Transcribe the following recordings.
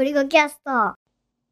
ゴリゴキャスト。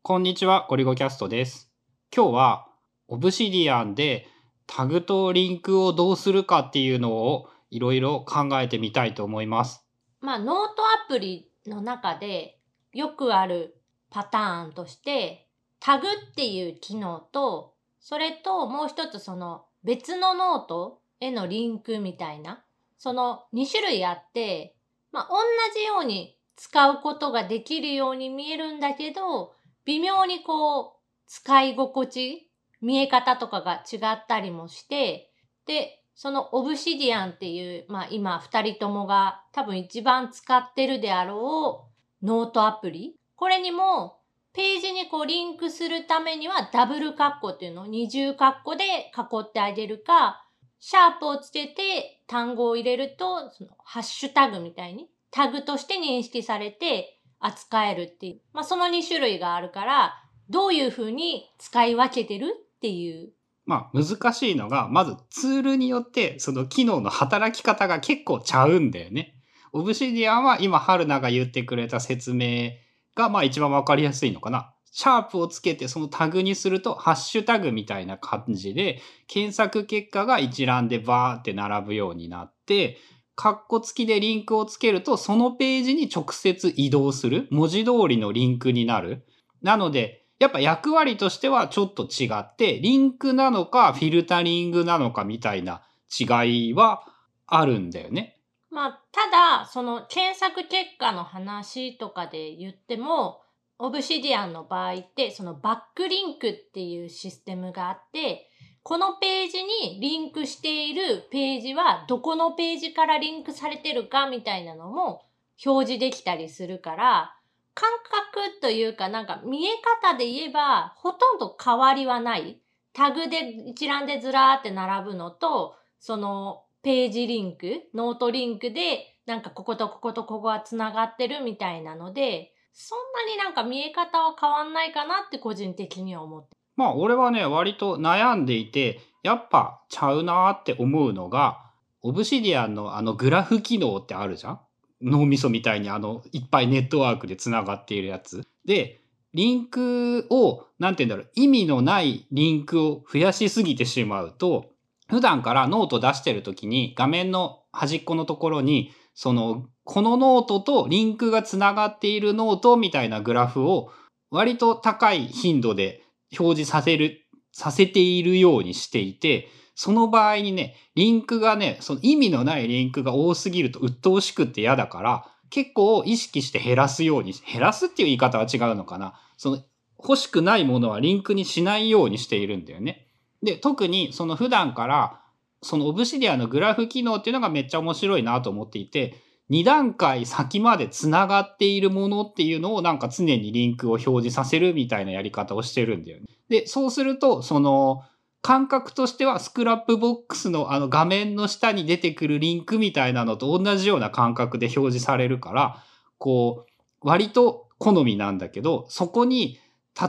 こんにちは、ゴリゴキャストです。今日は、オブシディアンでタグとリンクをどうするかっていうのをいろいろ考えてみたいと思います。まあ、ノートアプリの中でよくあるパターンとして、タグっていう機能と、それともう一つその別のノートへのリンクみたいな、その2種類あって、まあ、同じように使うことができるように見えるんだけど、微妙にこう、使い心地、見え方とかが違ったりもして、で、そのオブシディアンっていう、まあ今二人ともが多分一番使ってるであろうノートアプリ。これにもページにこうリンクするためにはダブルカッコっていうのを二重カッコで囲ってあげるか、シャープをつけて単語を入れると、そのハッシュタグみたいにタグとして認識されて扱えるっていう。まあその2種類があるから、どういう風に使い分けてるっていうまあ難しいのが、まずツールによってその機能の働き方が結構ちゃうんだよね。オブシディアンは今春菜が言ってくれた説明がまあ一番わかりやすいのかな。シャープをつけてそのタグにするとハッシュタグみたいな感じで検索結果が一覧でバーって並ぶようになって、カッコ付きでリンクをつけるとそのページに直接移動する文字通りのリンクになる。なのでやっぱ役割としてはちょっと違って、リンクなのかフィルタリングなのかみたいな違いはあるんだよね。まあ、ただ、その検索結果の話とかで言っても、オブシディアンの場合って、そのバックリンクっていうシステムがあって、このページにリンクしているページはどこのページからリンクされてるかみたいなのも表示できたりするから、感覚というかなんか見え方で言えばほとんど変わりはない。タグで一覧でずらーって並ぶのと、そのページリンク、ノートリンクで、なんかこことこことここが繋がってるみたいなので、そんなになんか見え方は変わんないかなって個人的には思って。まあ俺はね割と悩んでいて、やっぱちゃうなーって思うのが、オブシディアンのあのグラフ機能ってあるじゃん？脳みそみたいにあのいっぱいネットワークでつながっているやつ。で、リンクを、なんて言うんだろう、意味のないリンクを増やしすぎてしまうと、普段からノート出してる時に画面の端っこのところに、その、このノートとリンクがつながっているノートみたいなグラフを割と高い頻度で表示させる、させているようにしていて、その場合にね、リンクがね、その意味のないリンクが多すぎると鬱陶しくって嫌だから、結構意識して減らすように、減らすっていう言い方は違うのかな。その欲しくないものはリンクにしないようにしているんだよね。で、特にその普段から、そのオブシディアのグラフ機能っていうのがめっちゃ面白いなと思っていて、2段階先までつながっているものっていうのをなんか常にリンクを表示させるみたいなやり方をしてるんだよね。で、そうすると、その、感覚としてはスクラップボックスのあの画面の下に出てくるリンクみたいなのと同じような感覚で表示されるから、こう、割と好みなんだけど、そこに、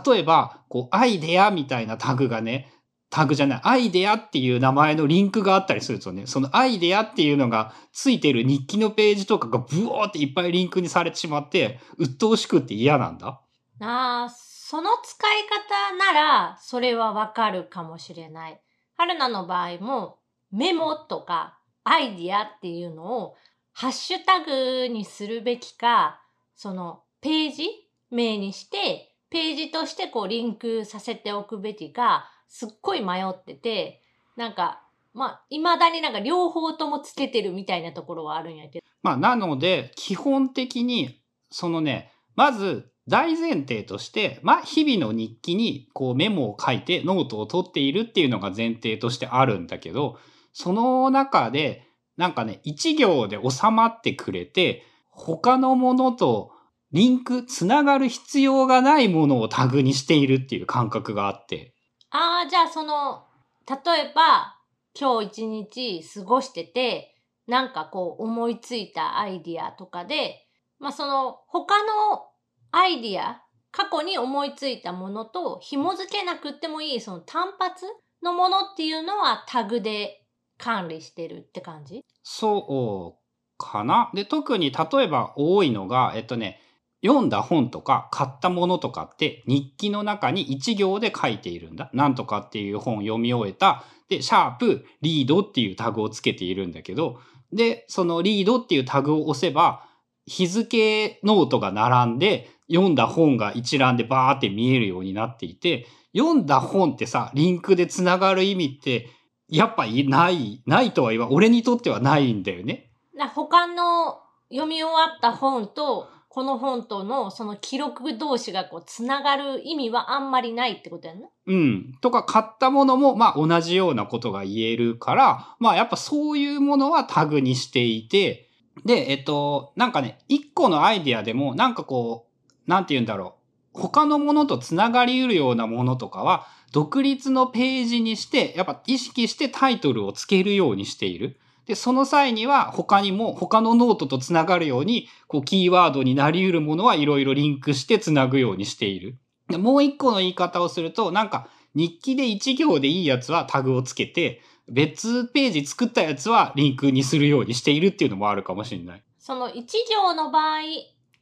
例えば、こう、アイデアみたいなタグがね、タグじゃない、アイデアっていう名前のリンクがあったりするとね、そのアイデアっていうのがついてる日記のページとかがブオーっていっぱいリンクにされてしまって、鬱陶しくって嫌なんだ？ああ、その使い方なら、それはわかるかもしれない。春菜の場合も、メモとかアイディアっていうのを、ハッシュタグにするべきか、そのページ名にして、ページとしてこうリンクさせておくべきか、すっごい迷ってて、なんか、まあ、未だになんか両方ともつけてるみたいなところはあるんやけど。まあ、なので、基本的に、そのね、まず、大前提として、まあ、日々の日記にこうメモを書いてノートを取っているっていうのが前提としてあるんだけど、その中で、なんかね、一行で収まってくれて、他のものとリンク、つながる必要がないものをタグにしているっていう感覚があって。ああ、じゃあその、例えば、今日一日過ごしてて、なんかこう思いついたアイディアとかで、まあその他のアイディア、過去に思いついたものと紐付けなくってもいい、その単発のものっていうのはタグで管理してるって感じ？そうかな。で、特に例えば多いのが、えっとね、読んだ本とか買ったものとかって日記の中に1行で書いているんだ。なんとかっていう本を読み終えた。で、シャープ、 read っていうタグをつけているんだけど、で、その read っていうタグを押せば、日付ノートが並んで、読んだ本が一覧でバーって見えるようになっていて、読んだ本ってさ、リンクでつながる意味って、やっぱいない、ないとは言わ、俺にとってはないんだよね。他の読み終わった本と、この本とのその記録同士がこうつながる意味はあんまりないってことやな？うん。とか買ったものもまあ同じようなことが言えるから、まあやっぱそういうものはタグにしていて、で、えっと、なんかね、一個のアイディアでもなんかこう、なんて言うんだろう。他のものとつながりうるようなものとかは、独立のページにして、やっぱ意識してタイトルをつけるようにしている。で、その際には他にも他のノートとつながるように、こうキーワードになり得るものはいろいろリンクしてつなぐようにしている。でもう一個の言い方をすると、なんか日記で一行でいいやつはタグをつけて、別ページ作ったやつはリンクにするようにしているっていうのもあるかもしれない。その一行の場合、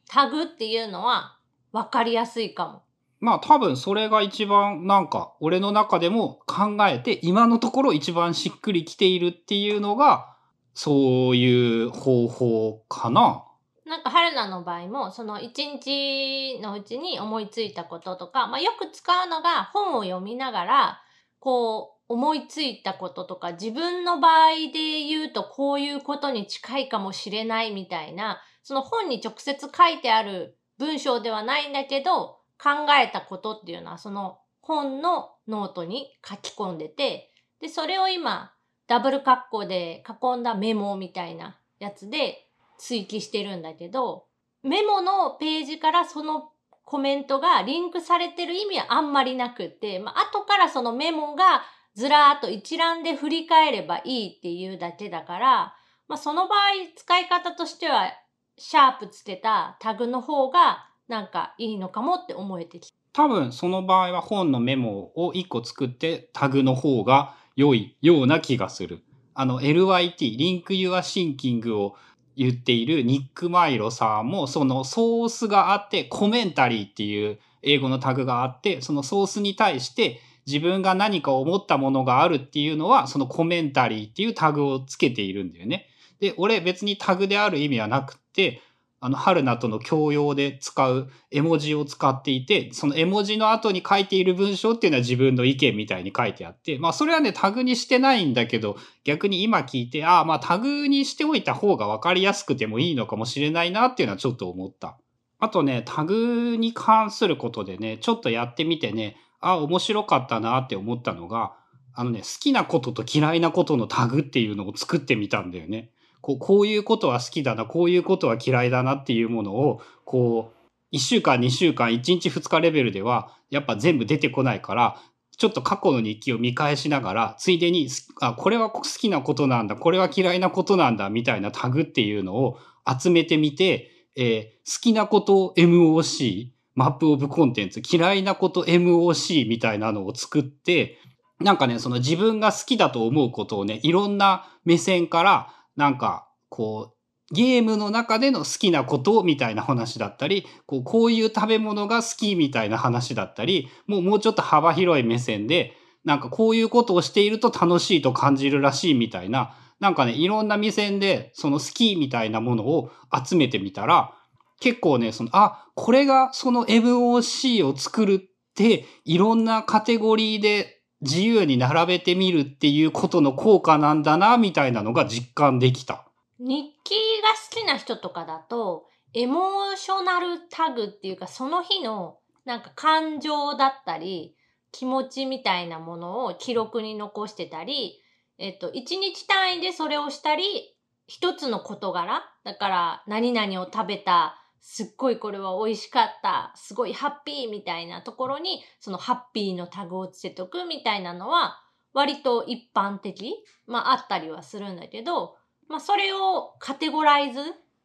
タグっていうのは分かりやすいかも。まあ多分それが一番なんか俺の中でも考えて今のところ一番しっくりきているっていうのがそういう方法かな。なんか春菜の場合も、その一日のうちに思いついたこととか、まあよく使うのが本を読みながら、こう思いついたこととか、自分の場合で言うとこういうことに近いかもしれないみたいな、その本に直接書いてある文章ではないんだけど、考えたことっていうのはその本のノートに書き込んでて、で、それを今ダブルカッコで囲んだメモみたいなやつで追記してるんだけど、メモのページからそのコメントがリンクされてる意味はあんまりなくて、まあ、後からそのメモがずらーっと一覧で振り返ればいいっていうだけだから、まあ、その場合使い方としては、シャープつけたタグの方がなんかいいのかもって思えてきた。多分その場合は本のメモを1個作ってタグの方が良いような気がする。あの LYT、リンク Your Thinking を言っているニック・マイロさんもそのソースがあってコメンタリーっていう英語のタグがあってそのソースに対して自分が何か思ったものがあるっていうのはそのコメンタリーっていうタグをつけているんだよね。で、俺別にタグである意味はなくてあの、春菜との共用で使う絵文字を使っていて、その絵文字の後に書いている文章っていうのは自分の意見みたいに書いてあって、まあそれはね、タグにしてないんだけど、逆に今聞いて、ああ、まあタグにしておいた方がわかりやすくてもいいのかもしれないなっていうのはちょっと思った。あとね、タグに関することでね、ちょっとやってみてね、ああ、面白かったなって思ったのが、あのね、好きなことと嫌いなことのタグっていうのを作ってみたんだよね。こうこういうことは好きだな、こういうことは嫌いだなっていうものを、こう、1週間、2週間、1日2日レベルでは、やっぱ全部出てこないから、ちょっと過去の日記を見返しながら、ついでに、あ、これは好きなことなんだ、これは嫌いなことなんだ、みたいなタグっていうのを集めてみて、えー、好きなこと MOC、マップオブコンテンツ、嫌いなこと MOC みたいなのを作って、なんかね、その自分が好きだと思うことをね、いろんな目線からなんか、こう、ゲームの中での好きなことみたいな話だったり、こうこういう食べ物が好きみたいな話だったり、もうもうちょっと幅広い目線で、なんかこういうことをしていると楽しいと感じるらしいみたいな、なんかね、いろんな目線でその好きみたいなものを集めてみたら、結構ね、その、あ、これがその MOC を作るって、いろんなカテゴリーで自由に並べてみるっていうことの効果なんだな、みたいなのが実感できた。日記が好きな人とかだと、エモーショナルタグっていうか、その日のなんか感情だったり、気持ちみたいなものを記録に残してたり、えっと、一日単位でそれをしたり、一つの事柄だから、何々を食べた、すっごいこれは美味しかった、すごいハッピーみたいなところに、そのハッピーのタグをつけとくみたいなのは、割と一般的、まああったりはするんだけど、まあそれをカテゴライズ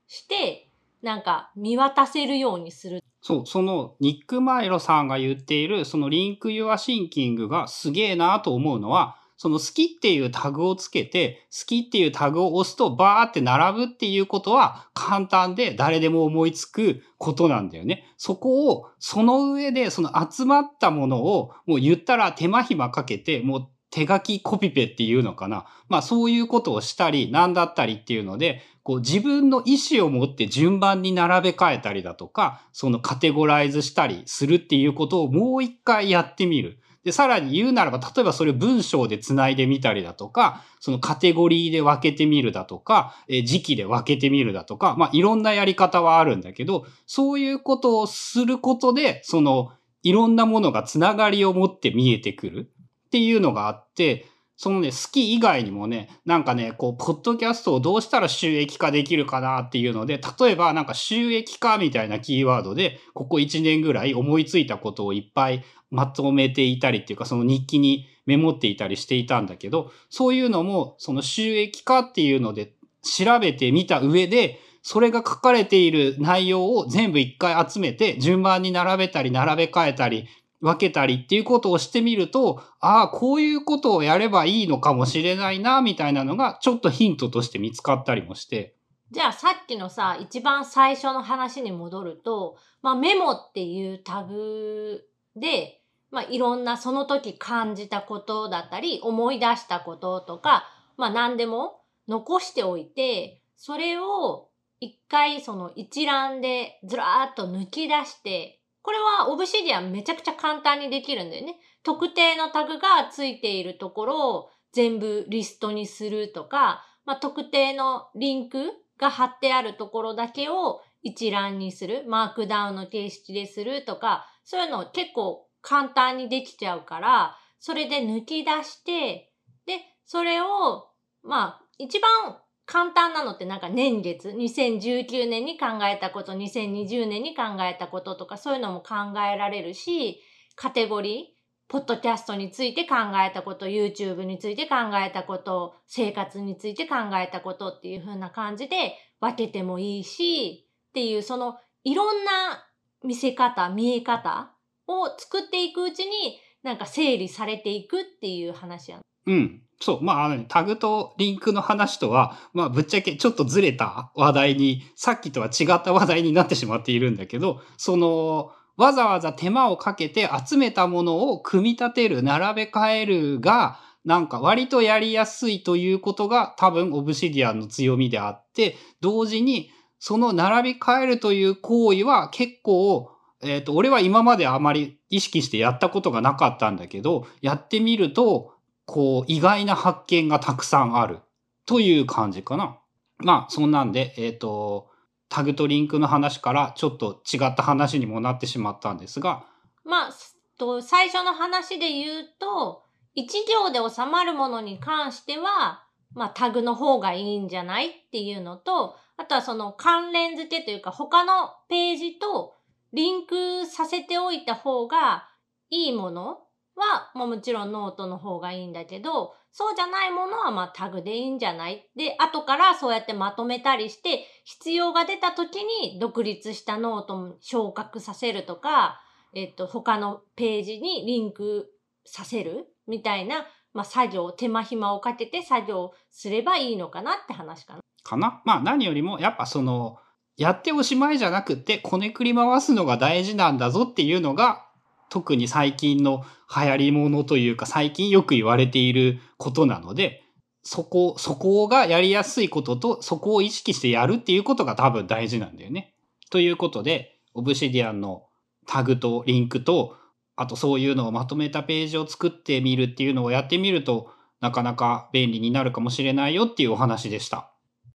して、なんか見渡せるようにする。そう、そのニック・マイロさんが言っている、そのリンク・ユア・シンキングがすげえなと思うのは、その好きっていうタグをつけて、好きっていうタグを押すとバーって並ぶっていうことは簡単で誰でも思いつくことなんだよね。そこを、その上でその集まったものをもう言ったら手間暇かけて、もう手書きコピペっていうのかな。まあそういうことをしたり、なんだったりっていうので、こう自分の意思を持って順番に並べ替えたりだとか、そのカテゴライズしたりするっていうことをもう一回やってみる。で、さらに言うならば、例えばそれを文章で繋いでみたりだとか、そのカテゴリーで分けてみるだとか、え時期で分けてみるだとか、まあいろんなやり方はあるんだけど、そういうことをすることで、そのいろんなものがつながりを持って見えてくるっていうのがあって、そのね、好き以外にもね、なんかね、こう、ポッドキャストをどうしたら収益化できるかなっていうので、例えばなんか収益化みたいなキーワードで、ここ1年ぐらい思いついたことをいっぱいまとめていたりっていうか、その日記にメモっていたりしていたんだけど、そういうのも、その収益化っていうので調べてみた上で、それが書かれている内容を全部一回集めて、順番に並べたり、並べ替えたり、分けたりっていうことをしてみると、ああ、こういうことをやればいいのかもしれないな、みたいなのが、ちょっとヒントとして見つかったりもして。じゃあさっきのさ、一番最初の話に戻ると、まあメモっていうタグで、まあいろんなその時感じたことだったり、思い出したこととか、まあ何でも残しておいて、それを一回その一覧でずらーっと抜き出してこれはオブシディアンめちゃくちゃ簡単にできるんだよね。特定のタグがついているところを全部リストにするとか、まあ、特定のリンクが貼ってあるところだけを一覧にする、マークダウンの形式でするとか、そういうのを結構簡単にできちゃうから、それで抜き出して、で、それを、まあ、一番簡単なのってなんか年月、2019年に考えたこと、2020年に考えたこととかそういうのも考えられるし、カテゴリー、ポッドキャストについて考えたこと、YouTube について考えたこと、生活について考えたことっていう風な感じで分けてもいいし、っていうそのいろんな見せ方、見え方を作っていくうちになんか整理されていくっていう話やん。うん。そう。まあ、あの、タグとリンクの話とは、まあ、ぶっちゃけちょっとずれた話題に、さっきとは違った話題になってしまっているんだけど、その、わざわざ手間をかけて集めたものを組み立てる、並べ替えるが、なんか割とやりやすいということが多分オブシディアンの強みであって、同時にその並び替えるという行為は結構、えっ、ー、と、俺は今まであまり意識してやったことがなかったんだけど、やってみると、こう、意外な発見がたくさんあるという感じかな。まあ、そんなんで、えっ、ー、と、タグとリンクの話からちょっと違った話にもなってしまったんですが。まあ、と最初の話で言うと、一行で収まるものに関しては、まあタグの方がいいんじゃないっていうのと、あとはその関連付けというか他のページとリンクさせておいた方がいいものは、もちろんノートの方がいいんだけど、そうじゃないものはまあタグでいいんじゃない？で、後からそうやってまとめたりして、必要が出た時に独立したノートも昇格させるとか、えっと、他のページにリンクさせるみたいな、まあ作業、手間暇をかけて作業すればいいのかなって話かな。かな？まあ何よりも、やっぱその、やっておしまいじゃなくて、こねくり回すのが大事なんだぞっていうのが、特に最近の流行りものというか最近よく言われていることなので、そこ、そこがやりやすいことと、そこを意識してやるっていうことが多分大事なんだよね。ということで、オブシディアンのタグとリンクと、あとそういうのをまとめたページを作ってみるっていうのをやってみると、なかなか便利になるかもしれないよっていうお話でした。